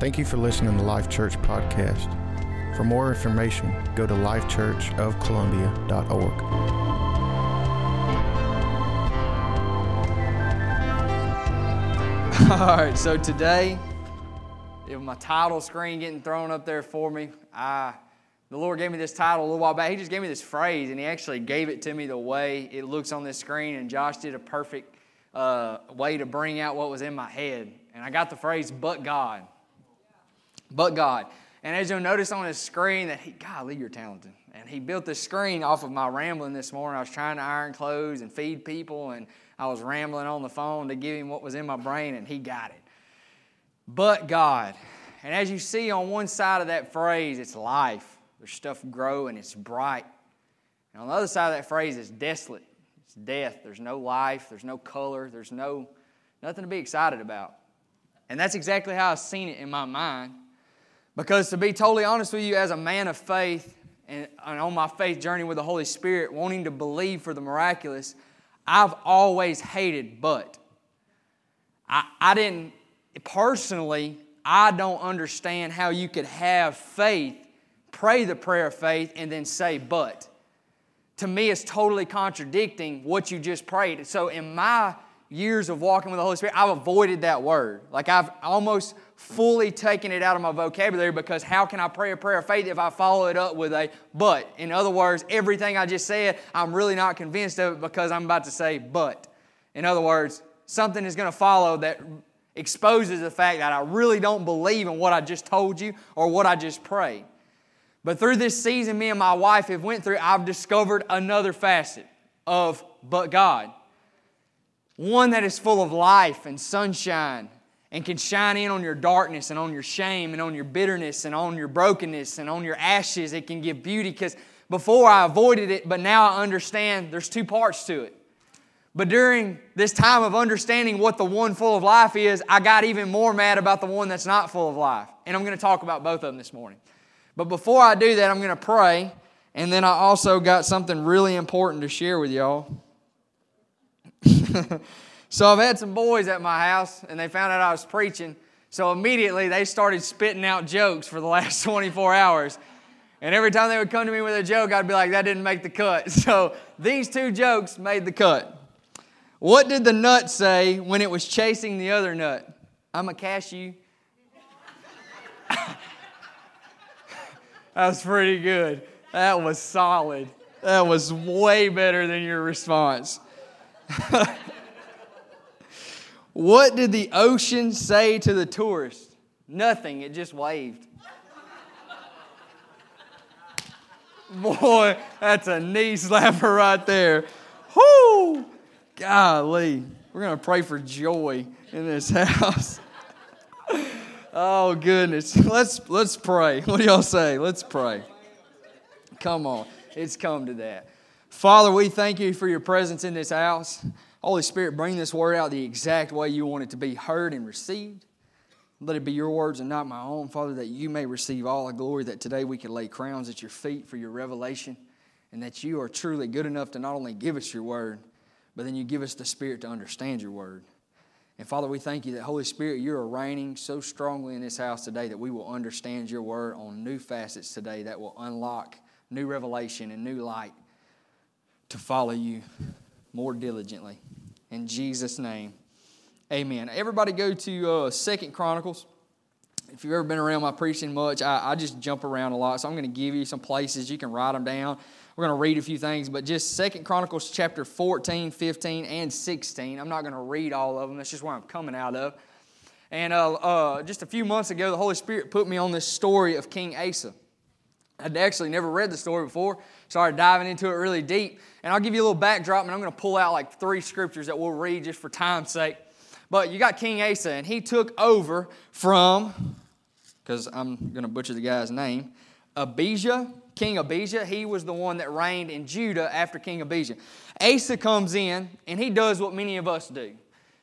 Thank you for listening to the Life Church Podcast. For more information, go to lifechurchofcolumbia.org. All right, so today, with my title screen getting thrown up there for me, I, the Lord gave me this title a little while back. He just gave me this phrase, and He actually gave it to me the way it looks on this screen. And Josh did a perfect uh, way to bring out what was in my head. And I got the phrase, but God. But God. And as you'll notice on his screen, that he, golly, you're talented. And he built this screen off of my rambling this morning. I was trying to iron clothes and feed people, and I was rambling on the phone to give him what was in my brain, and he got it. But God. And as you see on one side of that phrase, it's life. There's stuff growing, it's bright. And on the other side of that phrase, it's desolate. It's death. There's no life, there's no color, there's no nothing to be excited about. And that's exactly how I've seen it in my mind. Because to be totally honest with you, as a man of faith and, on my faith journey with the Holy Spirit, wanting to believe for the miraculous, I've always hated but. I, I didn't, personally, I don't understand how you could have faith, pray the prayer of faith, and then say but. To me, it's totally contradicting what you just prayed. So, in my years of walking with the Holy Spirit, I've avoided that word. Like, I've almost fully taken it out of my vocabulary because how can I pray a prayer of faith if I follow it up with a but? In other words, everything I just said, I'm really not convinced of it because I'm about to say but. In other words, something is going to follow that exposes the fact that I really don't believe in what I just told you or what I just prayed. But through this season me and my wife have went through, I've discovered another facet of but God. One that is full of life and sunshine and can shine in on your darkness and on your shame and on your bitterness and on your brokenness and on your ashes. It can give beauty because before I avoided it, but now I understand there's two parts to it. But during this time of understanding what the one full of life is, I got even more mad about the one that's not full of life. And I'm going to talk about both of them this morning. But before I do that, I'm going to pray. And then I also got something really important to share with y'all. so I've had some boys at my house, and they found out I was preaching. So immediately they started spitting out jokes for the last 24 hours. And every time they would come to me with a joke, I'd be like, that didn't make the cut. So these two jokes made the cut. What did the nut say when it was chasing the other nut? I'm a cashew. that was pretty good. That was solid. That was way better than your response. what did the ocean say to the tourist? Nothing, it just waved. Boy, that's a knee slapper right there. Whoo! Golly. We're going to pray for joy in this house. oh, goodness. Let's, let's pray. What do y'all say? Let's pray. Come on. It's come to that. Father, we thank you for your presence in this house. Holy Spirit, bring this word out the exact way you want it to be heard and received. Let it be your words and not my own, Father, that you may receive all the glory, that today we can lay crowns at your feet for your revelation, and that you are truly good enough to not only give us your word, but then you give us the Spirit to understand your word. And Father, we thank you that, Holy Spirit, you are reigning so strongly in this house today that we will understand your word on new facets today that will unlock new revelation and new light to follow you more diligently. In Jesus' name, amen. Everybody go to uh, Second Chronicles. If you've ever been around my preaching much, I, I just jump around a lot. So I'm going to give you some places. You can write them down. We're going to read a few things, but just Second Chronicles chapter 14, 15, and 16. I'm not going to read all of them. That's just where I'm coming out of. And uh, uh, just a few months ago, the Holy Spirit put me on this story of King Asa. I'd actually never read the story before, started diving into it really deep. And I'll give you a little backdrop, and I'm going to pull out like three scriptures that we'll read just for time's sake. But you got King Asa, and he took over from, because I'm going to butcher the guy's name, Abijah, King Abijah. He was the one that reigned in Judah after King Abijah. Asa comes in, and he does what many of us do.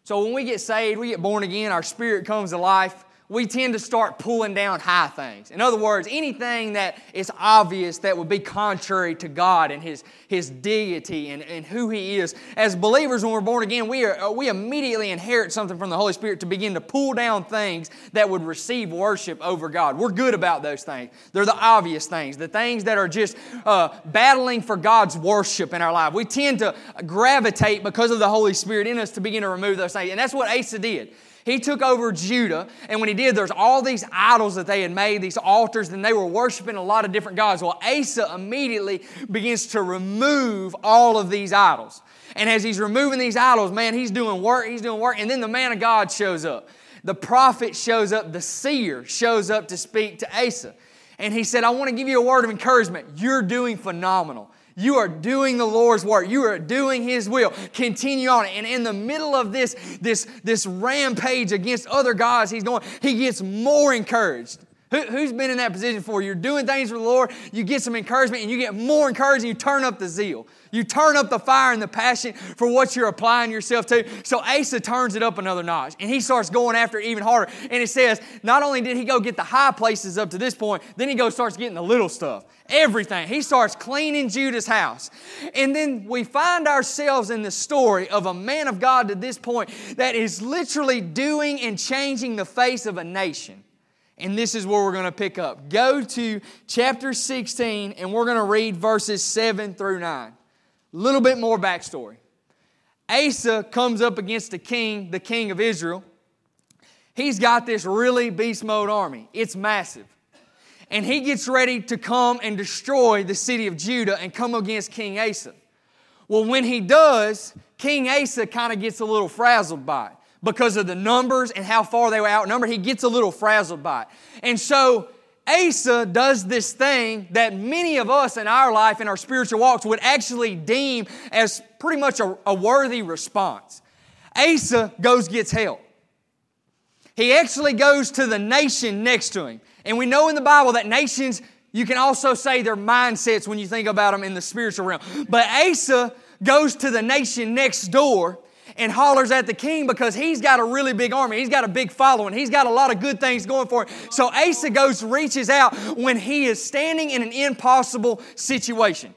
So when we get saved, we get born again, our spirit comes to life we tend to start pulling down high things. In other words, anything that is obvious that would be contrary to God and His, his deity and, and who He is. As believers, when we're born again, we, are, we immediately inherit something from the Holy Spirit to begin to pull down things that would receive worship over God. We're good about those things. They're the obvious things, the things that are just uh, battling for God's worship in our life. We tend to gravitate because of the Holy Spirit in us to begin to remove those things. And that's what Asa did. He took over Judah, and when he did, there's all these idols that they had made, these altars, and they were worshiping a lot of different gods. Well, Asa immediately begins to remove all of these idols. And as he's removing these idols, man, he's doing work, he's doing work, and then the man of God shows up. The prophet shows up, the seer shows up to speak to Asa. And he said, I want to give you a word of encouragement. You're doing phenomenal. You are doing the Lord's work. You are doing His will. Continue on. And in the middle of this, this, this rampage against other gods, he's going, he gets more encouraged. Who, has been in that position before? You're doing things for the Lord, you get some encouragement, and you get more encouragement, you turn up the zeal. You turn up the fire and the passion for what you're applying yourself to. So Asa turns it up another notch, and he starts going after it even harder. And it says, not only did he go get the high places up to this point, then he goes starts getting the little stuff. Everything. He starts cleaning Judah's house. And then we find ourselves in the story of a man of God to this point that is literally doing and changing the face of a nation. And this is where we're going to pick up. Go to chapter 16, and we're going to read verses 7 through 9. A little bit more backstory. Asa comes up against the king, the king of Israel. He's got this really beast mode army, it's massive. And he gets ready to come and destroy the city of Judah and come against King Asa. Well, when he does, King Asa kind of gets a little frazzled by it because of the numbers and how far they were outnumbered. He gets a little frazzled by it. And so Asa does this thing that many of us in our life, in our spiritual walks, would actually deem as pretty much a, a worthy response. Asa goes gets help. He actually goes to the nation next to him. And we know in the Bible that nations, you can also say their mindsets when you think about them in the spiritual realm. But Asa goes to the nation next door and hollers at the king because he's got a really big army. He's got a big following. He's got a lot of good things going for him. So Asa goes, reaches out when he is standing in an impossible situation.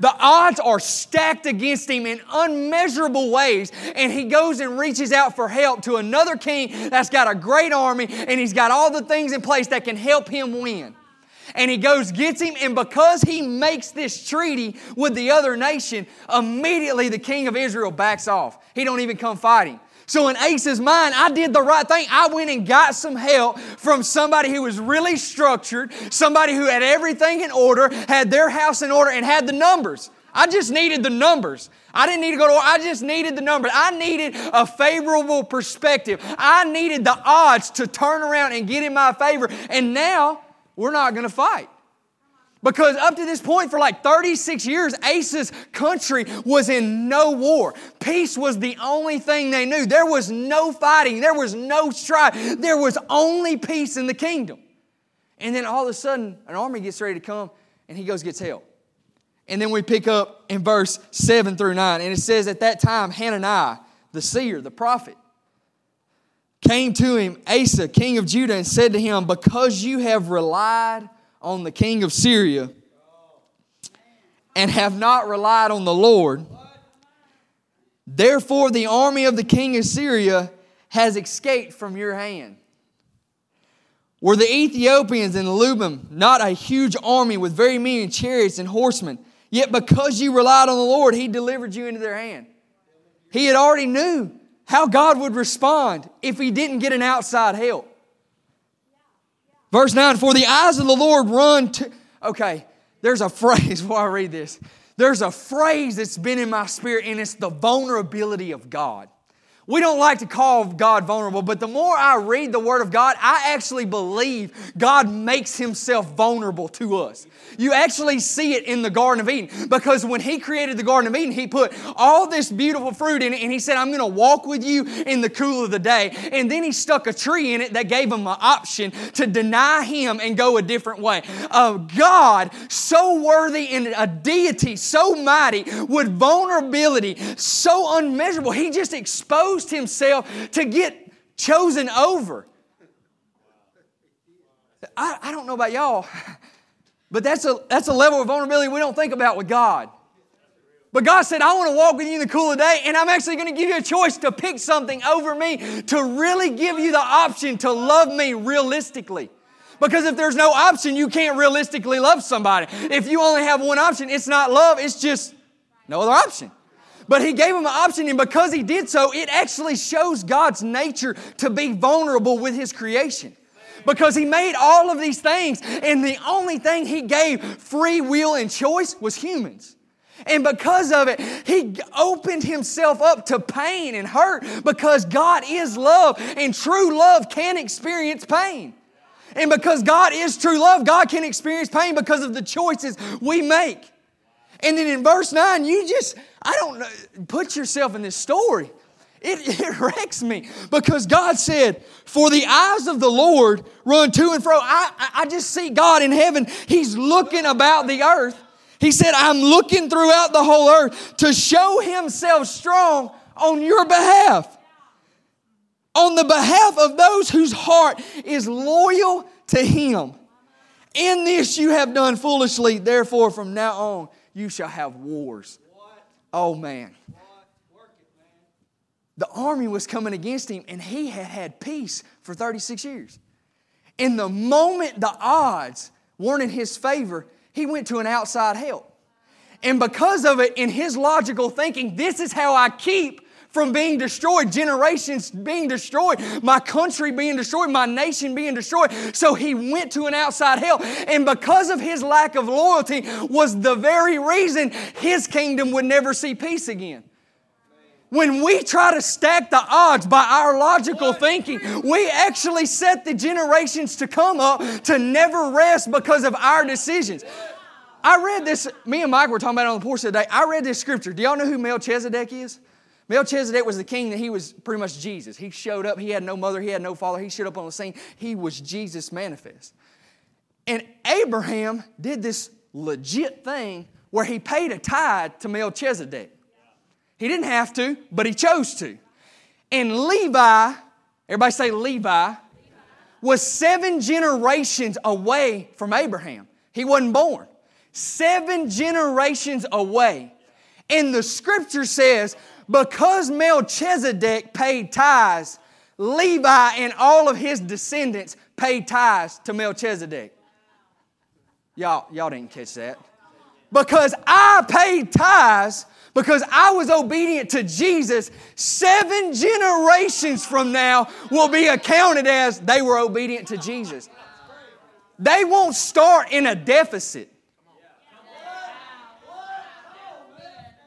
The odds are stacked against him in unmeasurable ways, and he goes and reaches out for help to another king that's got a great army and he's got all the things in place that can help him win and he goes gets him and because he makes this treaty with the other nation immediately the king of israel backs off he don't even come fighting so in Asa's mind, I did the right thing. I went and got some help from somebody who was really structured, somebody who had everything in order, had their house in order, and had the numbers. I just needed the numbers. I didn't need to go to war. I just needed the numbers. I needed a favorable perspective. I needed the odds to turn around and get in my favor. And now we're not going to fight. Because up to this point, for like 36 years, Asa's country was in no war. Peace was the only thing they knew. There was no fighting, there was no strife, there was only peace in the kingdom. And then all of a sudden, an army gets ready to come, and he goes, gets help. And then we pick up in verse 7 through 9, and it says, At that time, Hananiah, the seer, the prophet, came to him, Asa, king of Judah, and said to him, Because you have relied on the king of Syria and have not relied on the Lord, therefore the army of the king of Syria has escaped from your hand. Were the Ethiopians in Lubim not a huge army with very many chariots and horsemen? Yet because you relied on the Lord, He delivered you into their hand. He had already knew how God would respond if he didn't get an outside help. Verse 9, for the eyes of the Lord run to. Okay, there's a phrase before I read this. There's a phrase that's been in my spirit, and it's the vulnerability of God. We don't like to call God vulnerable, but the more I read the Word of God, I actually believe God makes Himself vulnerable to us. You actually see it in the Garden of Eden because when He created the Garden of Eden, He put all this beautiful fruit in it and He said, I'm going to walk with you in the cool of the day. And then He stuck a tree in it that gave Him an option to deny Him and go a different way. A God so worthy and a deity so mighty with vulnerability so unmeasurable, He just exposed himself to get chosen over. I, I don't know about y'all, but that's a, that's a level of vulnerability we don't think about with God. But God said, I want to walk with you in the cool of the day, and I'm actually going to give you a choice to pick something over me, to really give you the option to love me realistically. Because if there's no option, you can't realistically love somebody. If you only have one option, it's not love, it's just no other option. But he gave him an option, and because he did so, it actually shows God's nature to be vulnerable with his creation. Because he made all of these things, and the only thing he gave free will and choice was humans. And because of it, he opened himself up to pain and hurt because God is love and true love can experience pain. And because God is true love, God can experience pain because of the choices we make. And then in verse 9, you just, I don't know, put yourself in this story. It, it wrecks me because God said, For the eyes of the Lord run to and fro. I, I just see God in heaven. He's looking about the earth he said, I'm looking throughout the whole earth to show himself strong on your behalf. On the behalf of those whose heart is loyal to him. In this you have done foolishly, therefore from now on you shall have wars. Oh man. The army was coming against him, and he had had peace for 36 years. In the moment the odds weren't in his favor, he went to an outside help. And because of it, in his logical thinking, this is how I keep from being destroyed, generations being destroyed, my country being destroyed, my nation being destroyed. So he went to an outside hell. And because of his lack of loyalty, was the very reason his kingdom would never see peace again. When we try to stack the odds by our logical thinking, we actually set the generations to come up to never rest because of our decisions. I read this, me and Mike were talking about it on the porch today. I read this scripture. Do y'all know who Melchizedek is? Melchizedek was the king that he was pretty much Jesus. He showed up, he had no mother, he had no father, he showed up on the scene. He was Jesus manifest. And Abraham did this legit thing where he paid a tithe to Melchizedek. He didn't have to, but he chose to. And Levi, everybody say Levi, was seven generations away from Abraham. He wasn't born. Seven generations away. And the scripture says, because Melchizedek paid tithes, Levi and all of his descendants paid tithes to Melchizedek. Y'all, y'all didn't catch that. Because I paid tithes, because I was obedient to Jesus, seven generations from now will be accounted as they were obedient to Jesus. They won't start in a deficit.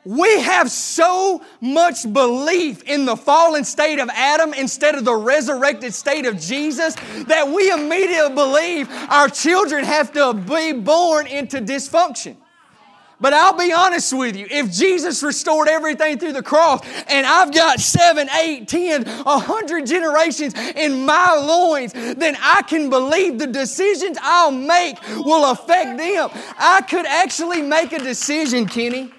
We have so much belief in the fallen state of Adam instead of the resurrected state of Jesus that we immediately believe our children have to be born into dysfunction. But I'll be honest with you, if Jesus restored everything through the cross and I've got seven, eight, ten, a hundred generations in my loins, then I can believe the decisions I'll make will affect them. I could actually make a decision, Kenny,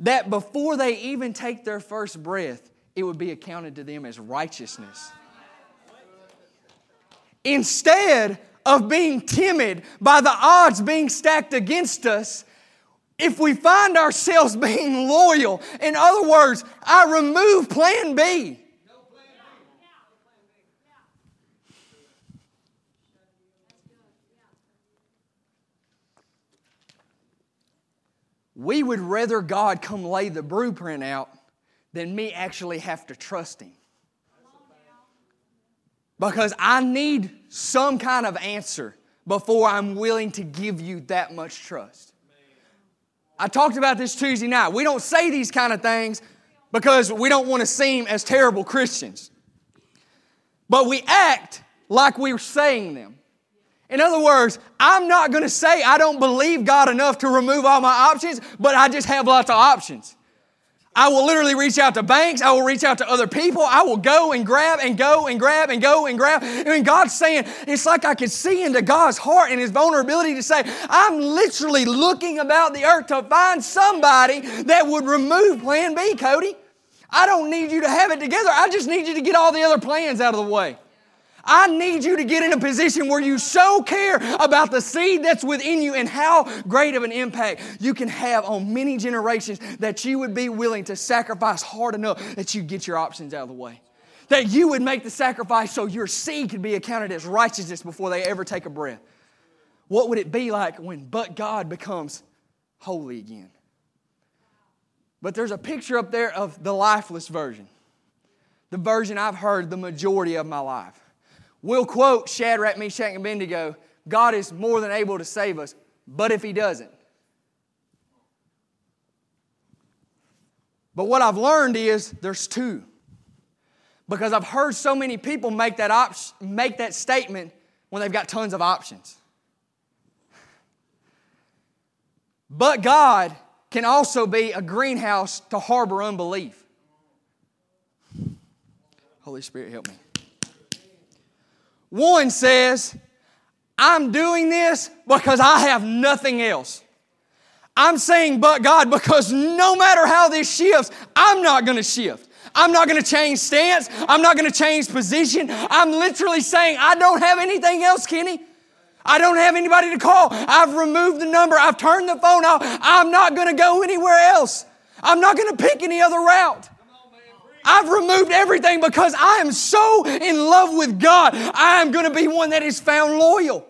that before they even take their first breath, it would be accounted to them as righteousness. Instead of being timid by the odds being stacked against us, if we find ourselves being loyal, in other words, I remove plan B. We would rather God come lay the blueprint out than me actually have to trust Him. Because I need some kind of answer before I'm willing to give you that much trust. I talked about this Tuesday night. We don't say these kind of things because we don't want to seem as terrible Christians. But we act like we're saying them. In other words, I'm not going to say I don't believe God enough to remove all my options, but I just have lots of options. I will literally reach out to banks. I will reach out to other people. I will go and grab and go and grab and go and grab. And when God's saying, it's like I could see into God's heart and His vulnerability to say, I'm literally looking about the earth to find somebody that would remove plan B, Cody. I don't need you to have it together. I just need you to get all the other plans out of the way. I need you to get in a position where you so care about the seed that's within you and how great of an impact you can have on many generations that you would be willing to sacrifice hard enough that you get your options out of the way. That you would make the sacrifice so your seed could be accounted as righteousness before they ever take a breath. What would it be like when but God becomes holy again? But there's a picture up there of the lifeless version, the version I've heard the majority of my life. We'll quote Shadrach, Meshach, and Abednego God is more than able to save us, but if He doesn't. But what I've learned is there's two. Because I've heard so many people make that, op- make that statement when they've got tons of options. But God can also be a greenhouse to harbor unbelief. Holy Spirit, help me. One says, I'm doing this because I have nothing else. I'm saying, but God, because no matter how this shifts, I'm not going to shift. I'm not going to change stance. I'm not going to change position. I'm literally saying, I don't have anything else, Kenny. I don't have anybody to call. I've removed the number. I've turned the phone off. I'm not going to go anywhere else. I'm not going to pick any other route. I've removed everything because I am so in love with God. I am going to be one that is found loyal.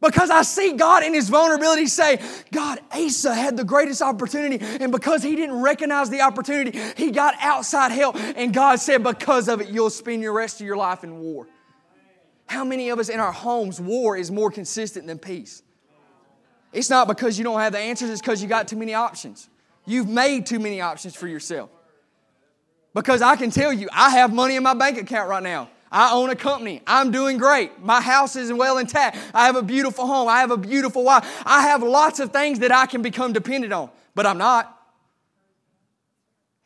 Because I see God in his vulnerability say, God, Asa had the greatest opportunity, and because he didn't recognize the opportunity, he got outside help. And God said, Because of it, you'll spend your rest of your life in war. How many of us in our homes, war is more consistent than peace? It's not because you don't have the answers, it's because you got too many options. You've made too many options for yourself. Because I can tell you, I have money in my bank account right now. I own a company. I'm doing great. My house is well intact. I have a beautiful home. I have a beautiful wife. I have lots of things that I can become dependent on, but I'm not.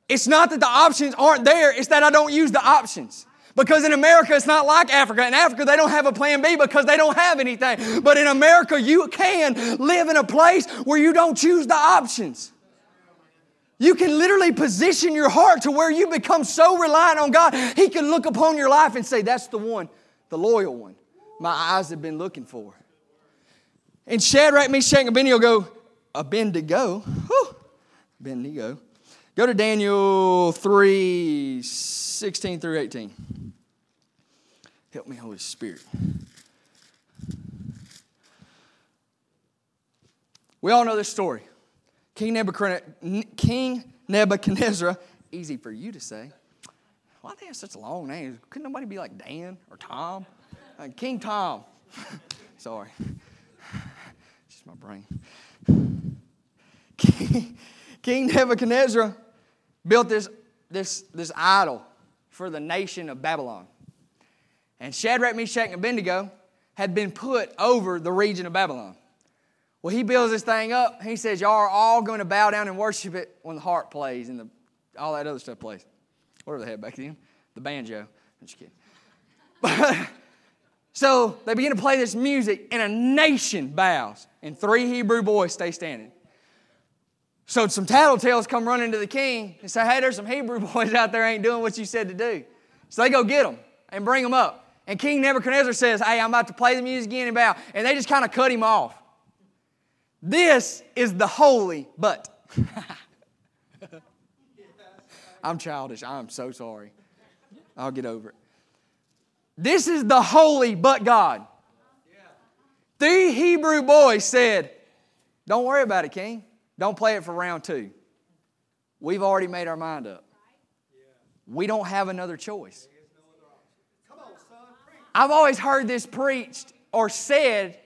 It's not that the options aren't there, it's that I don't use the options. Because in America, it's not like Africa. In Africa, they don't have a plan B because they don't have anything. But in America, you can live in a place where you don't choose the options. You can literally position your heart to where you become so reliant on God, He can look upon your life and say, That's the one, the loyal one my eyes have been looking for. And Shadrach, Meshach, and Abednego go, Abednego, whew, Abednego. Go to Daniel 3 16 through 18. Help me, Holy Spirit. We all know this story. King Nebuchadnezzar, King Nebuchadnezzar, easy for you to say. Why they have such long names? Couldn't nobody be like Dan or Tom? Uh, King Tom. Sorry. It's just my brain. King, King Nebuchadnezzar built this, this, this idol for the nation of Babylon. And Shadrach, Meshach, and Abednego had been put over the region of Babylon. Well, he builds this thing up. He says, Y'all are all going to bow down and worship it when the harp plays and the, all that other stuff plays. Whatever they had back then. The banjo. I'm just kidding. so they begin to play this music, and a nation bows, and three Hebrew boys stay standing. So some tattletales come running to the king and say, Hey, there's some Hebrew boys out there ain't doing what you said to do. So they go get them and bring them up. And King Nebuchadnezzar says, Hey, I'm about to play the music again and bow. And they just kind of cut him off. This is the holy but. I'm childish. I'm so sorry. I'll get over it. This is the holy but God. Three Hebrew boys said, Don't worry about it, King. Don't play it for round two. We've already made our mind up. We don't have another choice. I've always heard this preached or said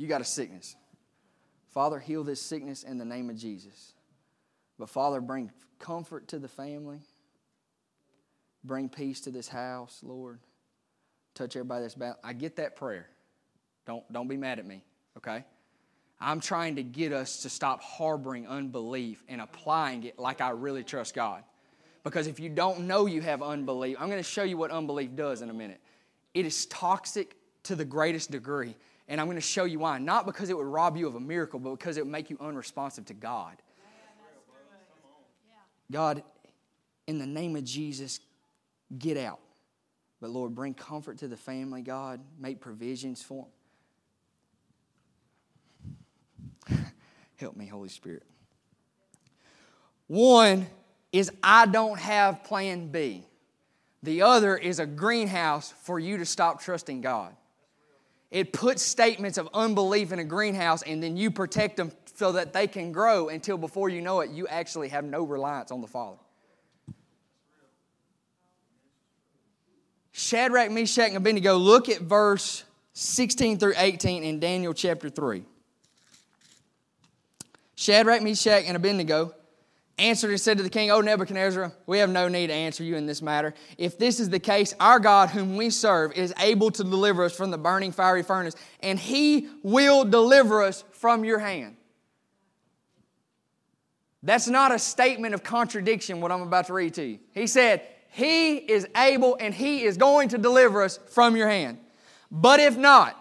You got a sickness. Father, heal this sickness in the name of Jesus. But Father, bring comfort to the family. Bring peace to this house, Lord. Touch everybody that's bad. I get that prayer. Don't, don't be mad at me, okay? I'm trying to get us to stop harboring unbelief and applying it like I really trust God. Because if you don't know you have unbelief, I'm going to show you what unbelief does in a minute. It is toxic to the greatest degree. And I'm going to show you why. Not because it would rob you of a miracle, but because it would make you unresponsive to God. God, in the name of Jesus, get out. But Lord, bring comfort to the family, God. Make provisions for them. Help me, Holy Spirit. One is I don't have plan B. The other is a greenhouse for you to stop trusting God. It puts statements of unbelief in a greenhouse and then you protect them so that they can grow until before you know it, you actually have no reliance on the Father. Shadrach, Meshach, and Abednego, look at verse 16 through 18 in Daniel chapter 3. Shadrach, Meshach, and Abednego answered and said to the king, O Nebuchadnezzar, we have no need to answer you in this matter. If this is the case, our God, whom we serve, is able to deliver us from the burning fiery furnace, and he will deliver us from your hand. That's not a statement of contradiction, what I'm about to read to you. He said, He is able and He is going to deliver us from your hand. But if not,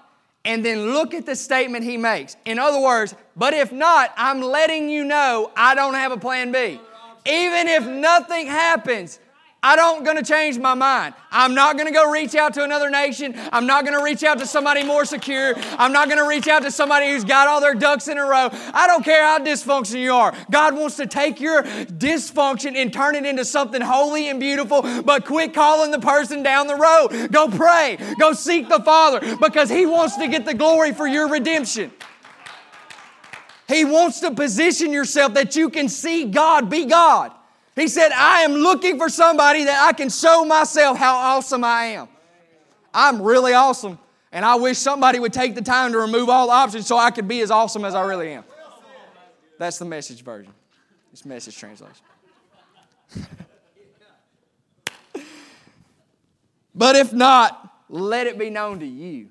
and then look at the statement he makes. In other words, but if not, I'm letting you know I don't have a plan B. Even if nothing happens, I don't going to change my mind. I'm not going to go reach out to another nation. I'm not going to reach out to somebody more secure. I'm not going to reach out to somebody who's got all their ducks in a row. I don't care how dysfunctional you are. God wants to take your dysfunction and turn it into something holy and beautiful, but quit calling the person down the road. Go pray. Go seek the Father because He wants to get the glory for your redemption. He wants to position yourself that you can see God be God. He said, I am looking for somebody that I can show myself how awesome I am. I'm really awesome. And I wish somebody would take the time to remove all options so I could be as awesome as I really am. That's the message version. It's message translation. but if not, let it be known to you,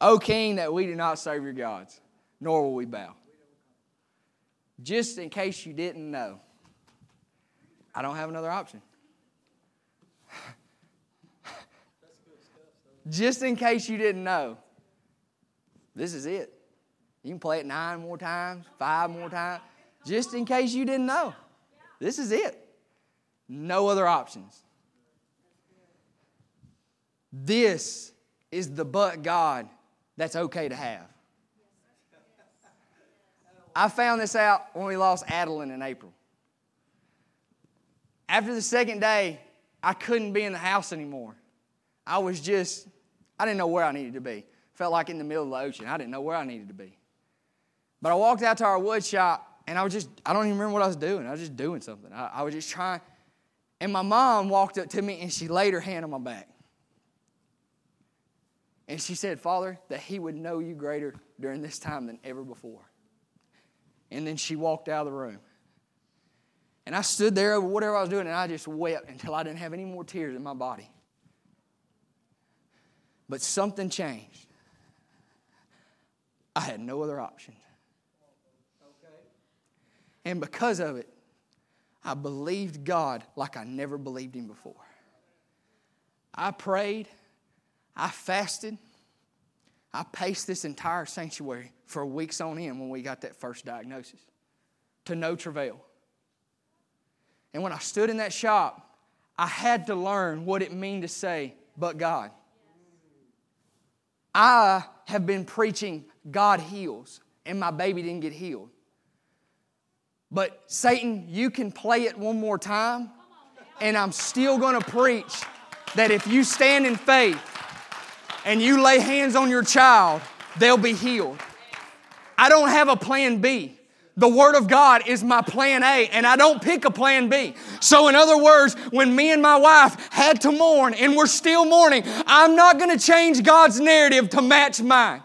O King, that we do not serve your gods, nor will we bow. Just in case you didn't know. I don't have another option. Just in case you didn't know, this is it. You can play it nine more times, five more times, just in case you didn't know. This is it. No other options. This is the but God that's okay to have. I found this out when we lost Adeline in April. After the second day, I couldn't be in the house anymore. I was just, I didn't know where I needed to be. Felt like in the middle of the ocean. I didn't know where I needed to be. But I walked out to our wood shop and I was just, I don't even remember what I was doing. I was just doing something. I, I was just trying. And my mom walked up to me and she laid her hand on my back. And she said, Father, that he would know you greater during this time than ever before. And then she walked out of the room. And I stood there over whatever I was doing and I just wept until I didn't have any more tears in my body. But something changed. I had no other option. And because of it, I believed God like I never believed Him before. I prayed, I fasted, I paced this entire sanctuary for weeks on end when we got that first diagnosis to no travail. And when I stood in that shop, I had to learn what it meant to say, but God. I have been preaching God heals, and my baby didn't get healed. But Satan, you can play it one more time, and I'm still to preach that if you stand in faith and you lay hands on your child, they'll be healed. I don't have a plan B. The Word of God is my plan A, and I don't pick a plan B. So, in other words, when me and my wife had to mourn and we're still mourning, I'm not going to change God's narrative to match mine.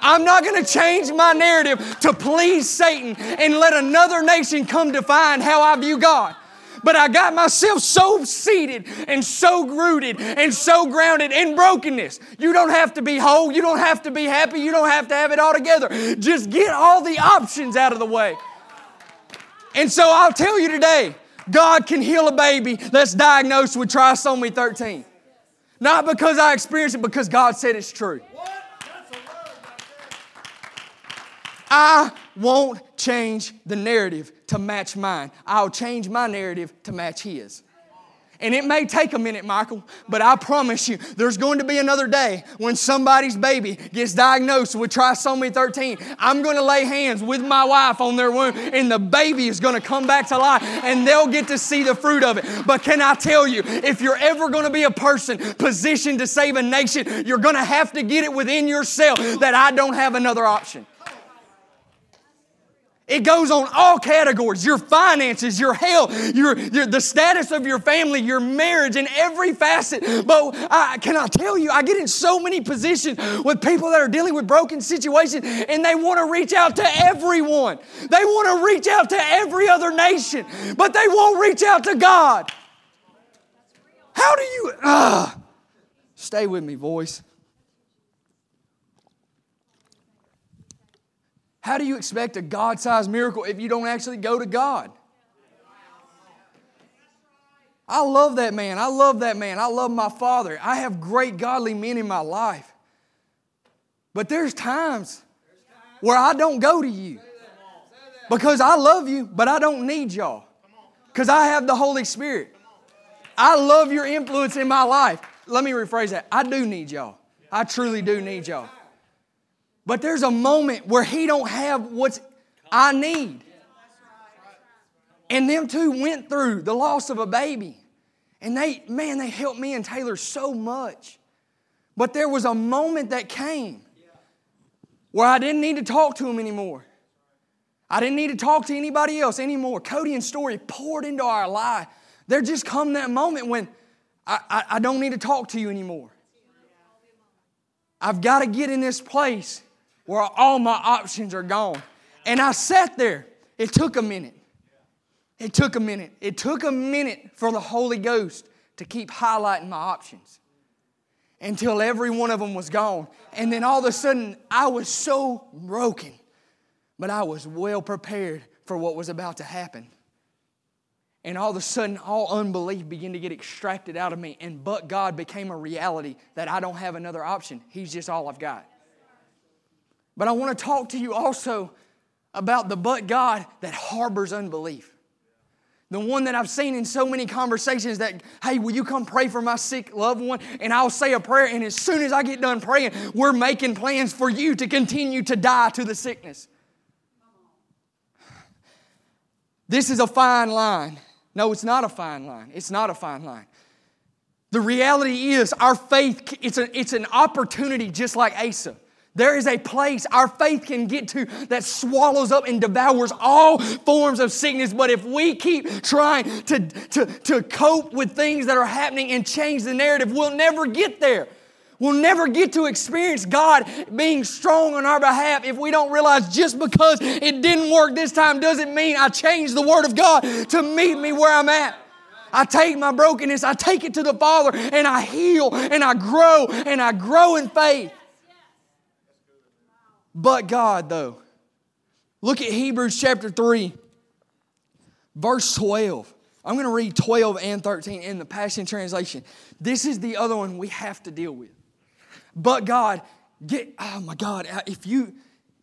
I'm not going to change my narrative to please Satan and let another nation come define how I view God but I got myself so seated and so rooted and so grounded in brokenness. You don't have to be whole. You don't have to be happy. You don't have to have it all together. Just get all the options out of the way. And so I'll tell you today God can heal a baby that's diagnosed with trisomy 13. Not because I experienced it, because God said it's true. I won't change the narrative to match mine. I'll change my narrative to match his. And it may take a minute, Michael, but I promise you, there's going to be another day when somebody's baby gets diagnosed with trisomy 13. I'm going to lay hands with my wife on their womb, and the baby is going to come back to life, and they'll get to see the fruit of it. But can I tell you, if you're ever going to be a person positioned to save a nation, you're going to have to get it within yourself that I don't have another option. It goes on all categories your finances, your health, your, your, the status of your family, your marriage, and every facet. But I, can I tell you, I get in so many positions with people that are dealing with broken situations and they want to reach out to everyone. They want to reach out to every other nation, but they won't reach out to God. How do you. Uh, stay with me, voice. How do you expect a God sized miracle if you don't actually go to God? I love that man. I love that man. I love my father. I have great godly men in my life. But there's times where I don't go to you because I love you, but I don't need y'all because I have the Holy Spirit. I love your influence in my life. Let me rephrase that. I do need y'all. I truly do need y'all. But there's a moment where he don't have what I need. And them two went through the loss of a baby. And they, man, they helped me and Taylor so much. But there was a moment that came where I didn't need to talk to him anymore. I didn't need to talk to anybody else anymore. Cody and Story poured into our life. There just come that moment when I, I, I don't need to talk to you anymore. I've got to get in this place where all my options are gone. And I sat there. It took a minute. It took a minute. It took a minute for the Holy Ghost to keep highlighting my options until every one of them was gone. And then all of a sudden, I was so broken, but I was well prepared for what was about to happen. And all of a sudden, all unbelief began to get extracted out of me, and but God became a reality that I don't have another option. He's just all I've got. But I want to talk to you also about the but God that harbors unbelief. The one that I've seen in so many conversations that, hey, will you come pray for my sick loved one? And I'll say a prayer, and as soon as I get done praying, we're making plans for you to continue to die to the sickness. This is a fine line. No, it's not a fine line. It's not a fine line. The reality is, our faith, it's, a, it's an opportunity just like Asa. There is a place our faith can get to that swallows up and devours all forms of sickness. But if we keep trying to, to, to cope with things that are happening and change the narrative, we'll never get there. We'll never get to experience God being strong on our behalf if we don't realize just because it didn't work this time doesn't mean I change the Word of God to meet me where I'm at. I take my brokenness, I take it to the Father, and I heal, and I grow, and I grow in faith. But God, though. Look at Hebrews chapter 3, verse 12. I'm going to read 12 and 13 in the Passion Translation. This is the other one we have to deal with. But God, get, oh my God, uh, if you,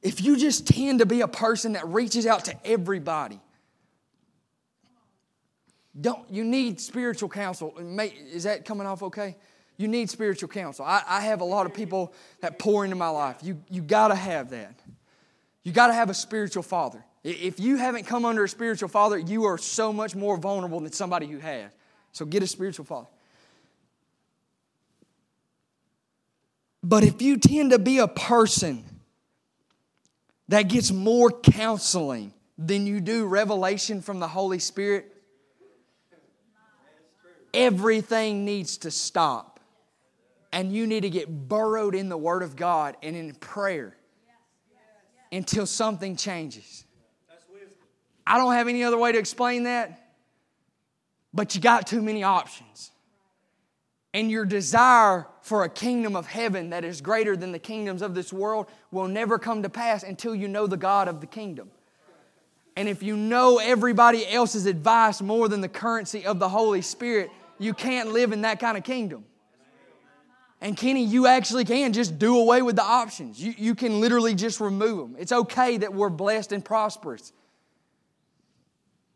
if you just tend to be a person that reaches out to everybody, don't you need spiritual counsel? Is that coming off okay? You need spiritual counsel. I, I have a lot of people that pour into my life. You, you got to have that. You got to have a spiritual father. If you haven't come under a spiritual father, you are so much more vulnerable than somebody who has. So get a spiritual father. But if you tend to be a person that gets more counseling than you do revelation from the Holy Spirit, everything needs to stop and you need to get burrowed in the Word of God and in prayer until something changes. I don't have any other way to explain that, but you got too many options. And your desire for a kingdom of heaven that is greater than the kingdoms of this world will never come to pass until you know the God of the kingdom. And if you know everybody else's advice more than the currency of the Holy Spirit, you can't live in that kind of kingdom. And Kenny, you actually can just do away with the options. You, you can literally just remove them. It's okay that we're blessed and prosperous.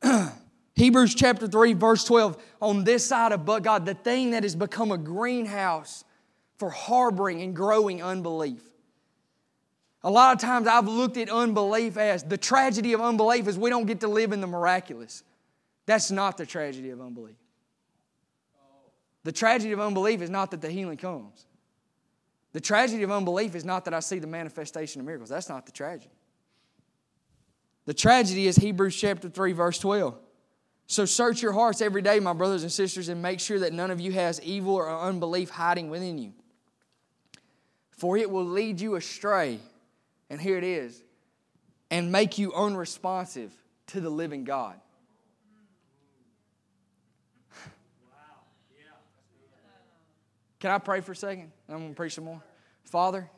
Hebrews chapter 3, verse 12, on this side of but God, the thing that has become a greenhouse for harboring and growing unbelief. A lot of times I've looked at unbelief as the tragedy of unbelief is we don't get to live in the miraculous. That's not the tragedy of unbelief. The tragedy of unbelief is not that the healing comes. The tragedy of unbelief is not that I see the manifestation of miracles. That's not the tragedy. The tragedy is Hebrews chapter 3, verse 12. So search your hearts every day, my brothers and sisters, and make sure that none of you has evil or unbelief hiding within you. For it will lead you astray, and here it is, and make you unresponsive to the living God. Can I pray for a second? I'm going to preach some more. Father,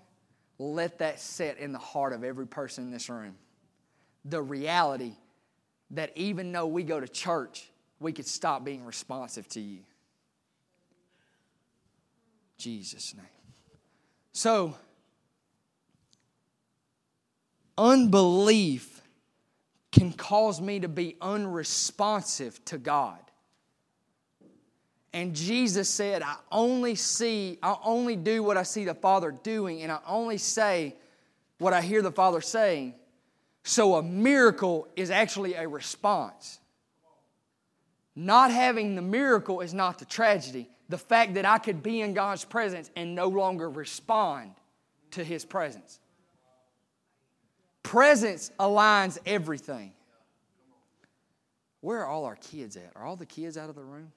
let that set in the heart of every person in this room. The reality that even though we go to church, we could stop being responsive to you. Jesus' name. So, unbelief can cause me to be unresponsive to God. And Jesus said, I only see, I only do what I see the Father doing, and I only say what I hear the Father saying. So a miracle is actually a response. Not having the miracle is not the tragedy. The fact that I could be in God's presence and no longer respond to His presence. Presence aligns everything. Where are all our kids at? Are all the kids out of the room?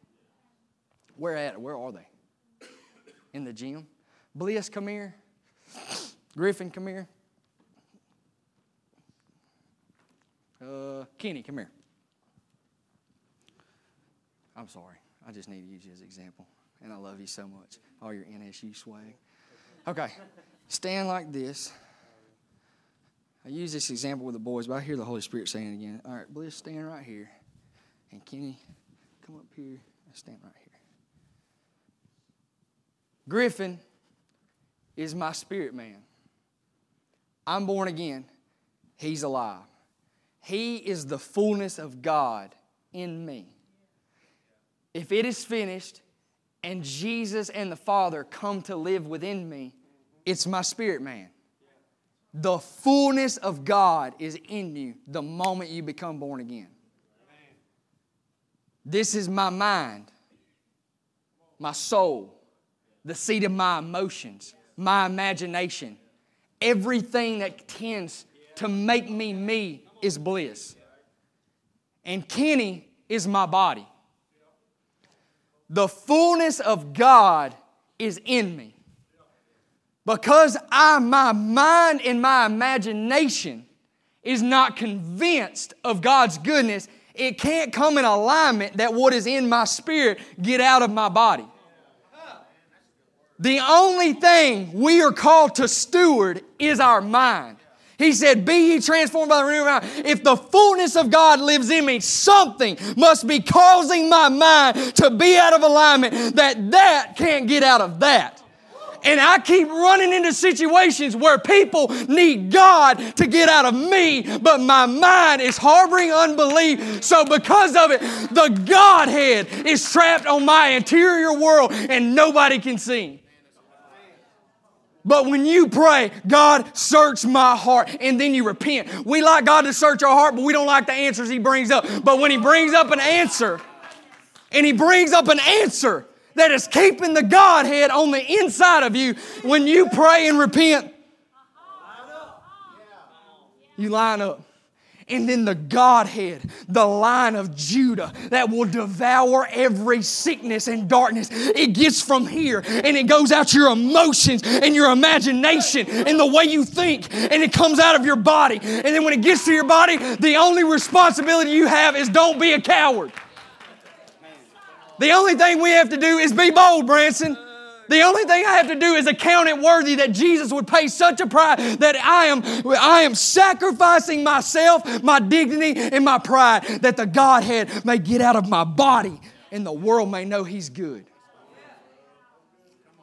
Where at? Where are they? In the gym? Bliss, come here. Griffin, come here. Uh, Kenny, come here. I'm sorry. I just need to use you as an example. And I love you so much. All your NSU swag. Okay. Stand like this. I use this example with the boys, but I hear the Holy Spirit saying again. All right, Bliss, stand right here. And Kenny, come up here and stand right here. Griffin is my spirit man. I'm born again. He's alive. He is the fullness of God in me. If it is finished and Jesus and the Father come to live within me, it's my spirit man. The fullness of God is in you the moment you become born again. This is my mind, my soul, the seat of my emotions, my imagination. Everything that tends to make me me is bliss. And Kenny is my body. The fullness of God is in me. Because I, my mind and my imagination is not convinced of God's goodness, it can't come in alignment that what is in my spirit get out of my body. The only thing we are called to steward is our mind. He said, Be ye transformed by the renewal of mind. If the fullness of God lives in me, something must be causing my mind to be out of alignment that that can't get out of that. And I keep running into situations where people need God to get out of me, but my mind is harboring unbelief. So, because of it, the Godhead is trapped on my interior world and nobody can see. But when you pray, God, search my heart, and then you repent. We like God to search our heart, but we don't like the answers He brings up. But when He brings up an answer, and He brings up an answer that is keeping the Godhead on the inside of you, when you pray and repent, you line up and then the Godhead, the Lion of Judah that will devour every sickness and darkness. It gets from here and it goes out your emotions and your imagination and the way you think, and it comes out of your body. And then when it gets to your body, the only responsibility you have is don't be a coward. The only thing we have to do is be bold, Branson. The only thing I have to do is account it worthy that Jesus would pay such a price that I am, I am sacrificing myself, my dignity, and my pride that the Godhead may get out of my body and the world may know He's good.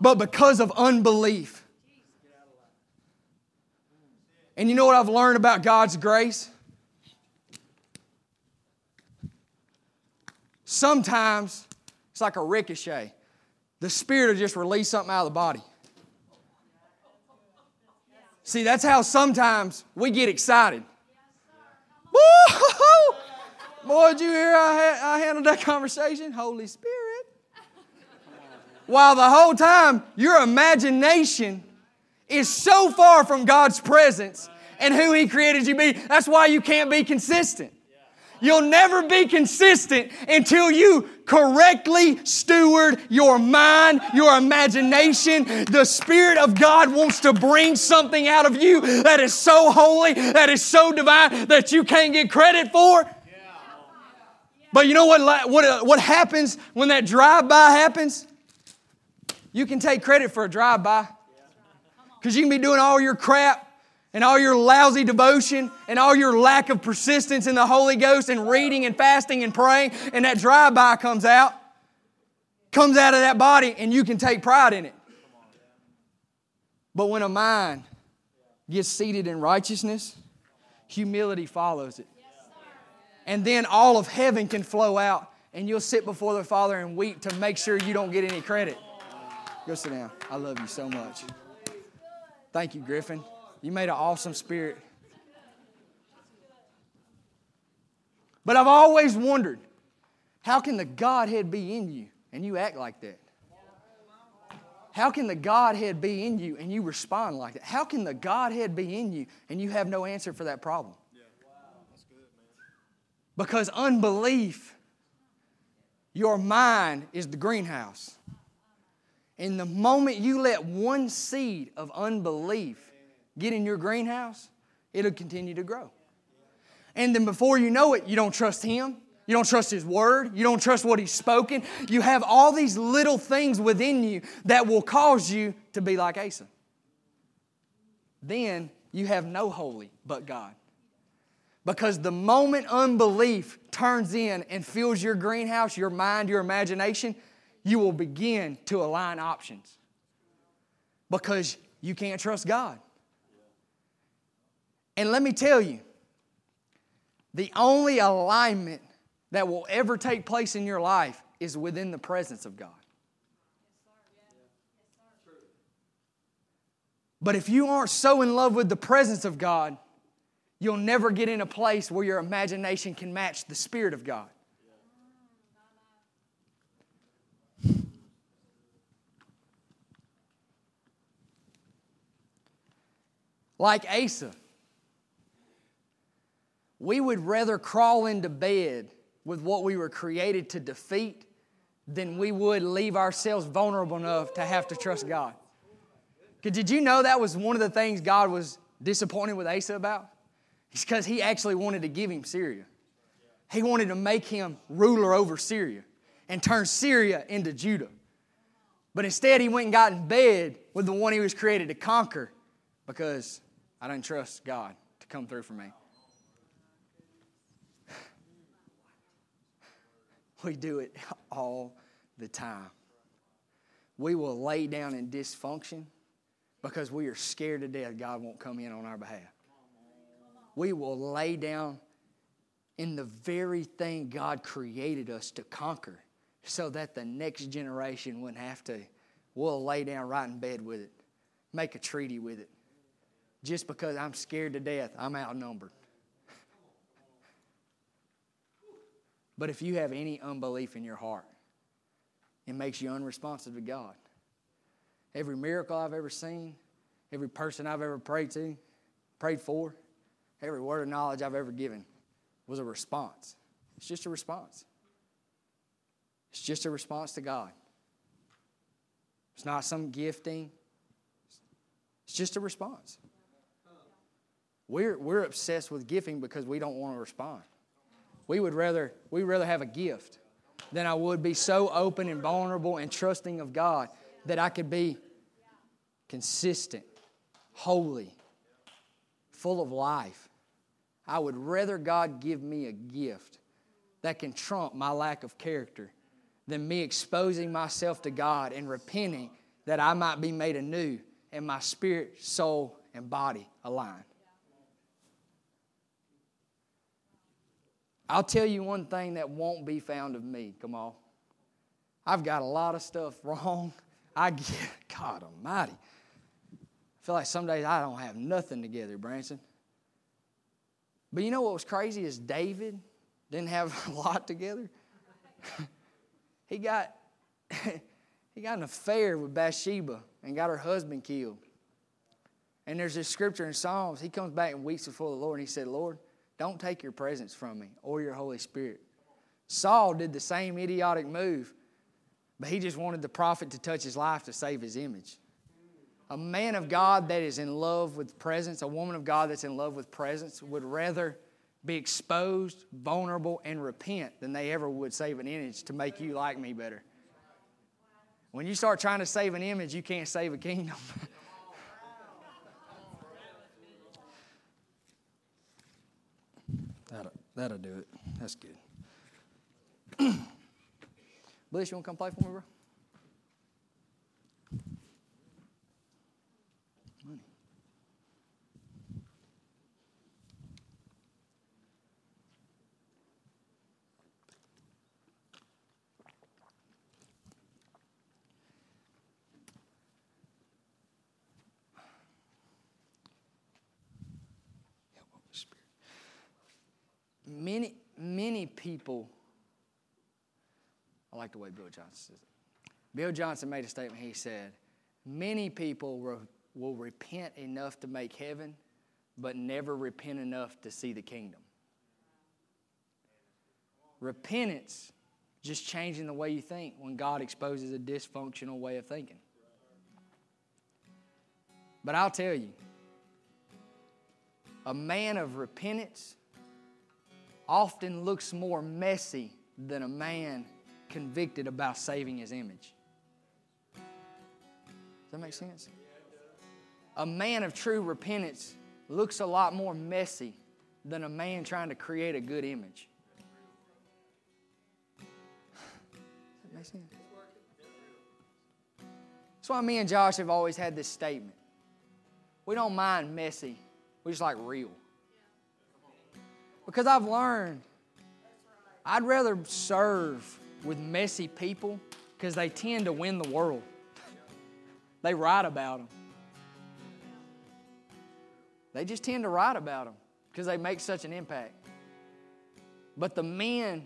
But because of unbelief, and you know what I've learned about God's grace? sometimes it's like a ricochet. The spirit will just release something out of the body. See, that's how sometimes we get excited. Woo! Boy, did you hear I, I handled that conversation? Holy Spirit. While the whole time your imagination is so far from God's presence and who He created you to be. That's why you can't be consistent. You'll never be consistent until you correctly steward your mind, your imagination. The Spirit of God wants to bring something out of you that is so holy, that is so divine, that you can't get credit for. But you know what, what, uh, what happens when that drive by happens? You can take credit for a drive by. Because you can be doing all your crap and all your lousy devotion and all your lack of persistence in the Holy Ghost and reading and fasting and praying, and that drive by comes out, comes out of that body, and you can take pride in it. But when a mind gets seated in righteousness, humility follows it. And then all of heaven can flow out, and you'll sit before the Father and weep to make sure you don't get any credit. Go sit down. I love you so much. Thank you, Griffin. You made an awesome spirit. But I've always wondered how can the Godhead be in you and you act like that? How can the Godhead be in you and you respond like that? How can the Godhead be in you and you have no answer for that problem? Because unbelief, your mind is the greenhouse. And the moment you let one seed of unbelief get in your greenhouse, it'll continue to grow. And then before you know it, you don't trust Him. You don't trust His Word. You don't trust what He's spoken. You have all these little things within you that will cause you to be like Asa. Then you have no holy but God. Because the moment unbelief turns in and fills your greenhouse, your mind, your imagination, you will begin to align options because you can't trust God. And let me tell you, the only alignment that will ever take place in your life is within the presence of God. But if you aren't so in love with the presence of God, you'll never get in a place where your imagination can match the Spirit of God. like Asa. We would rather crawl into bed with what we were created to defeat than we would leave ourselves vulnerable enough to have to trust God. Did you know that was one of the things God was disappointed with Asa about? It's because he actually wanted to give him Syria. He wanted to make him ruler over Syria and turn Syria into Judah. But instead, he went and got in bed with the one he was created to conquer because I didn't trust God to come through for me. We do it all the time. We will lay down in dysfunction because we are scared to death God won't come in on our behalf. We will lay down in the very thing God created us to conquer so that the next generation wouldn't have to. We'll lay down right in bed with it, make a treaty with it, just because I'm scared to death, I'm outnumbered. But if you have any unbelief in your heart, it makes you unresponsive to God. Every miracle I've ever seen, every person I've ever prayed to, prayed for, every word of knowledge I've ever given was a response. It's just a response. It's just a response to God. It's not some gifting, it's just a response. We're, we're obsessed with gifting because we don't want to respond. We would rather, we rather have a gift than I would be so open and vulnerable and trusting of God that I could be consistent, holy, full of life. I would rather God give me a gift that can trump my lack of character than me exposing myself to God and repenting that I might be made anew and my spirit, soul, and body aligned. I'll tell you one thing that won't be found of me. Come on. I've got a lot of stuff wrong. I get, God Almighty. I feel like some days I don't have nothing together, Branson. But you know what was crazy is David didn't have a lot together. he got he got an affair with Bathsheba and got her husband killed. And there's this scripture in Psalms. He comes back in weeks before the Lord and he said, Lord, don't take your presence from me or your Holy Spirit. Saul did the same idiotic move, but he just wanted the prophet to touch his life to save his image. A man of God that is in love with presence, a woman of God that's in love with presence, would rather be exposed, vulnerable, and repent than they ever would save an image to make you like me better. When you start trying to save an image, you can't save a kingdom. that'll, do it. That's good. Bliss, you want to come play for me, bro? Many, many people, I like the way Bill Johnson says it. Bill Johnson made a statement. He said, Many people will, will repent enough to make heaven, but never repent enough to see the kingdom. Repentance, just changing the way you think when God exposes a dysfunctional way of thinking. But I'll tell you, a man of repentance often looks more messy than a man convicted about saving his image. Does that make sense? A man of true repentance looks a lot more messy than a man trying to create a good image. Does that make sense? That's why me and Josh have always had this statement. We don't mind messy, we just like real. Because I've learned I'd rather serve with messy people because they tend to win the world. they write about them. They just tend to write about them because they make such an impact. But the men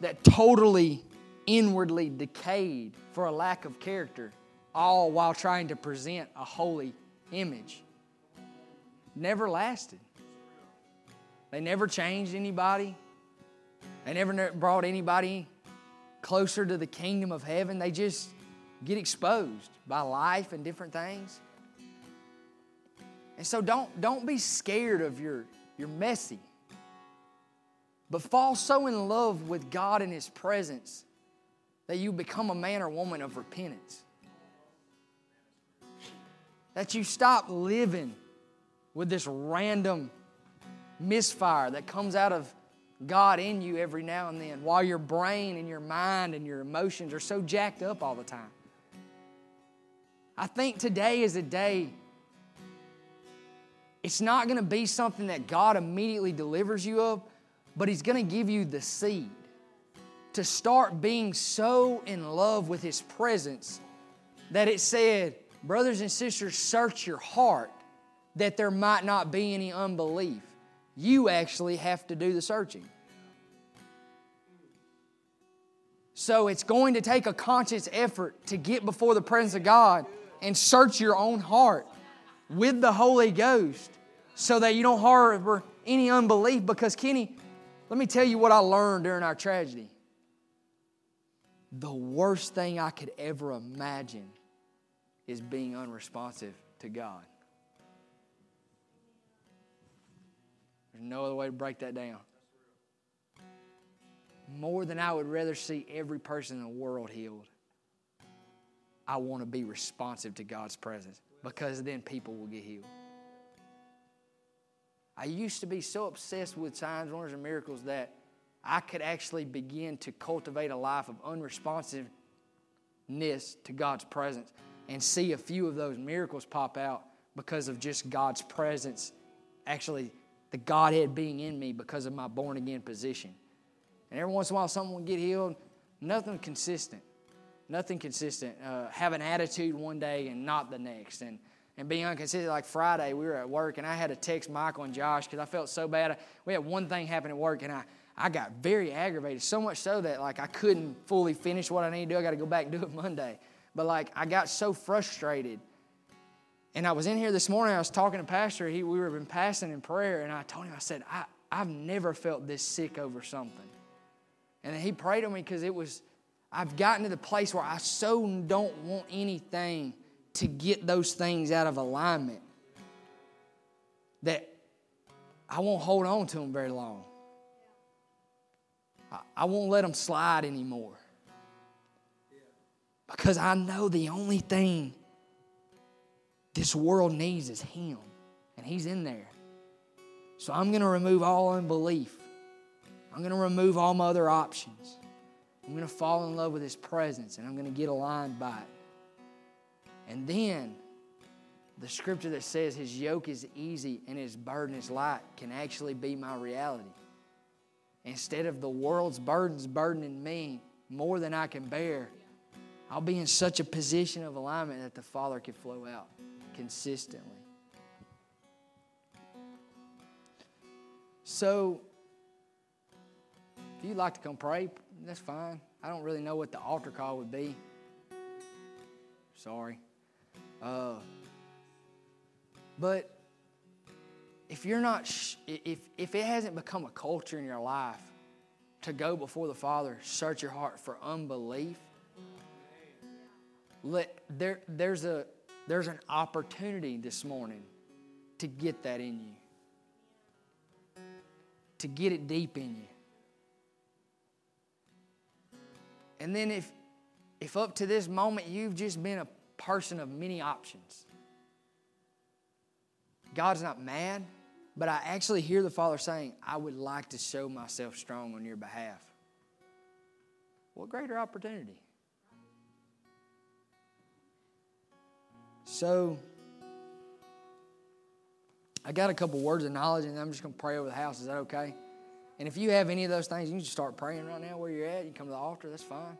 that totally inwardly decayed for a lack of character, all while trying to present a holy image, never lasted. They never changed anybody. They never brought anybody closer to the kingdom of heaven. They just get exposed by life and different things. And so don't, don't be scared of your, your messy. But fall so in love with God and His presence that you become a man or woman of repentance. That you stop living with this random misfire that comes out of God in you every now and then while your brain and your mind and your emotions are so jacked up all the time. I think today is a day, it's not going to be something that God immediately delivers you of, but He's going to give you the seed to start being so in love with His presence that it said, Brothers and sisters, search your heart that there might not be any unbelief. You actually have to do the searching. So it's going to take a conscious effort to get before the presence of God and search your own heart with the Holy Ghost so that you don't harbor any unbelief. Because, Kenny, let me tell you what I learned during our tragedy. The worst thing I could ever imagine is being unresponsive to God. There's no other way to break that down. More than I would rather see every person in the world healed, I want to be responsive to God's presence because then people will get healed. I used to be so obsessed with signs, wonders, and miracles that I could actually begin to cultivate a life of unresponsiveness to God's presence and see a few of those miracles pop out because of just God's presence actually the Godhead being in me because of my born again position. And every once in a while, someone would get healed. Nothing consistent. Nothing consistent. Uh, have an attitude one day and not the next. And, and being inconsistent. Like Friday, we were at work and I had to text Michael and Josh because I felt so bad. We had one thing happen at work and I, I got very aggravated, so much so that like I couldn't fully finish what I need to do. I got to go back and do it Monday. But like I got so frustrated. And I was in here this morning, I was talking to Pastor, he, we were been passing in prayer, and I told him, I said, I, I've never felt this sick over something. And he prayed on me because it was, I've gotten to the place where I so don't want anything to get those things out of alignment that I won't hold on to them very long. I, I won't let them slide anymore. Because I know the only thing this world needs is Him, and He's in there. So I'm going to remove all unbelief. I'm going to remove all my other options. I'm going to fall in love with His presence, and I'm going to get aligned by it. And then the scripture that says His yoke is easy and His burden is light can actually be my reality. Instead of the world's burdens burdening me more than I can bear, I'll be in such a position of alignment that the Father can flow out consistently. So, if you'd like to come pray, that's fine. I don't really know what the altar call would be. Sorry. Uh, but if you're not, sh- if, if it hasn't become a culture in your life to go before the Father, search your heart for unbelief, let, there, there's, a, there's an opportunity this morning to get that in you, to get it deep in you. And then if, if up to this moment you've just been a person of many options, God's not mad, but I actually hear the Father saying, I would like to show myself strong on your behalf. What greater opportunity? So, I got a couple words of knowledge, and I'm just going to pray over the house. Is that okay? And if you have any of those things, you can just start praying right now where you're at. You come to the altar, that's fine.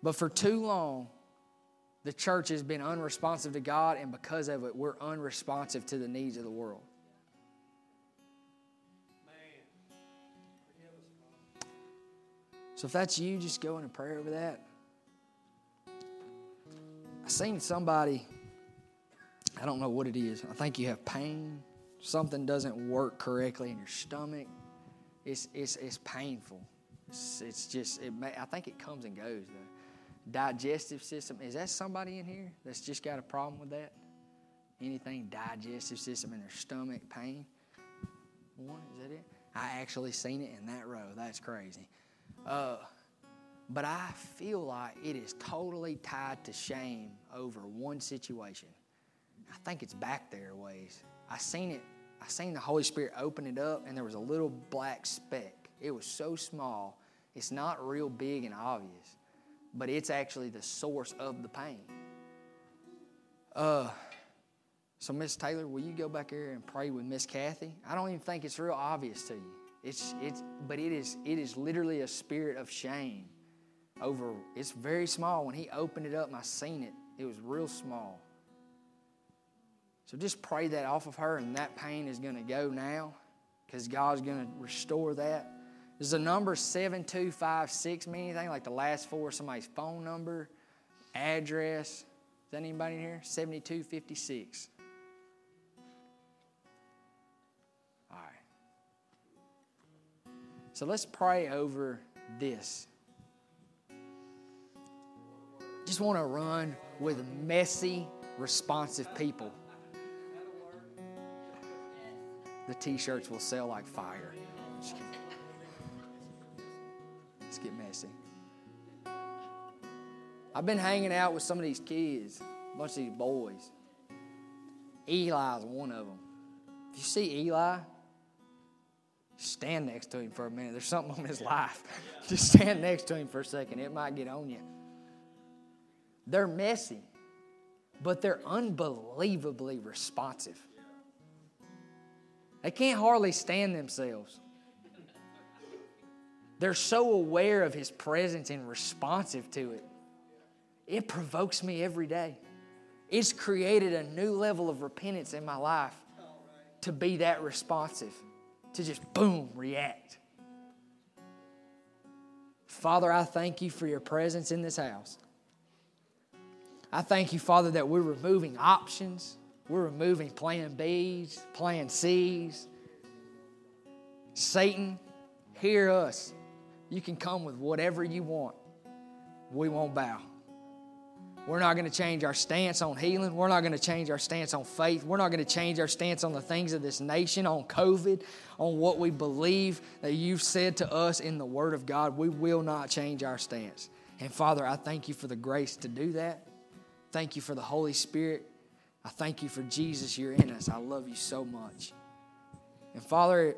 But for too long, the church has been unresponsive to God, and because of it, we're unresponsive to the needs of the world. So if that's you, just go in a prayer over that. I seen somebody, I don't know what it is. I think you have pain. Something doesn't work correctly in your stomach. It's, it's, it's painful. It's, it's just, it may, I think it comes and goes. The digestive system, is that somebody in here that's just got a problem with that? Anything digestive system in their stomach, pain? One, is that it? I actually seen it in that row. That's crazy. Uh, but I feel like it is totally tied to shame over one situation. I think it's back there ways. I seen it, I seen the Holy Spirit open it up, and there was a little black speck. It was so small, it's not real big and obvious, but it's actually the source of the pain. Uh, so, Miss Taylor, will you go back there and pray with Miss Kathy? I don't even think it's real obvious to you. It's, it's, but it is, it is literally a spirit of shame over, it's very small. When he opened it up and I seen it, it was real small. So just pray that off of her, and that pain is going to go now because God's going to restore that. The number 7256 mean anything? Like the last four somebody's phone number, address? Is that anybody in here? 7256. All right. So let's pray over this just want to run with messy, responsive people. The t shirts will sell like fire. Let's get messy. I've been hanging out with some of these kids, a bunch of these boys. Eli's one of them. If you see Eli, stand next to him for a minute. There's something on his life. Just stand next to him for a second. It might get on you. They're messy, but they're unbelievably responsive. They can't hardly stand themselves. They're so aware of His presence and responsive to it. It provokes me every day. It's created a new level of repentance in my life to be that responsive, to just boom, react. Father, I thank you for your presence in this house. I thank you, Father, that we're removing options. We're removing plan B's, plan C's. Satan, hear us. You can come with whatever you want. We won't bow. We're not going to change our stance on healing. We're not going to change our stance on faith. We're not going to change our stance on the things of this nation, on COVID, on what we believe that you've said to us in the Word of God. We will not change our stance. And Father, I thank you for the grace to do that. Thank you for the Holy Spirit. I thank you for Jesus, you're in us. I love you so much. And Father,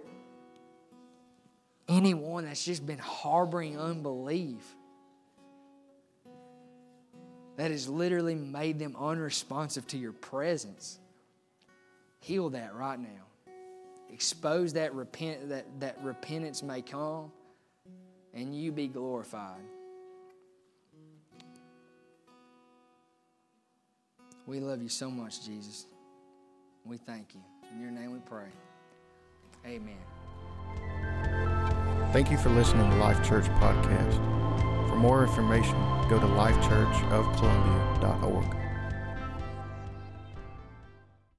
anyone that's just been harboring unbelief, that has literally made them unresponsive to your presence. Heal that right now. Expose that repent that, that repentance may come and you be glorified. We love you so much, Jesus. We thank you. In your name we pray. Amen. Thank you for listening to Life Church Podcast. For more information, go to lifechurchofcolumbia.org.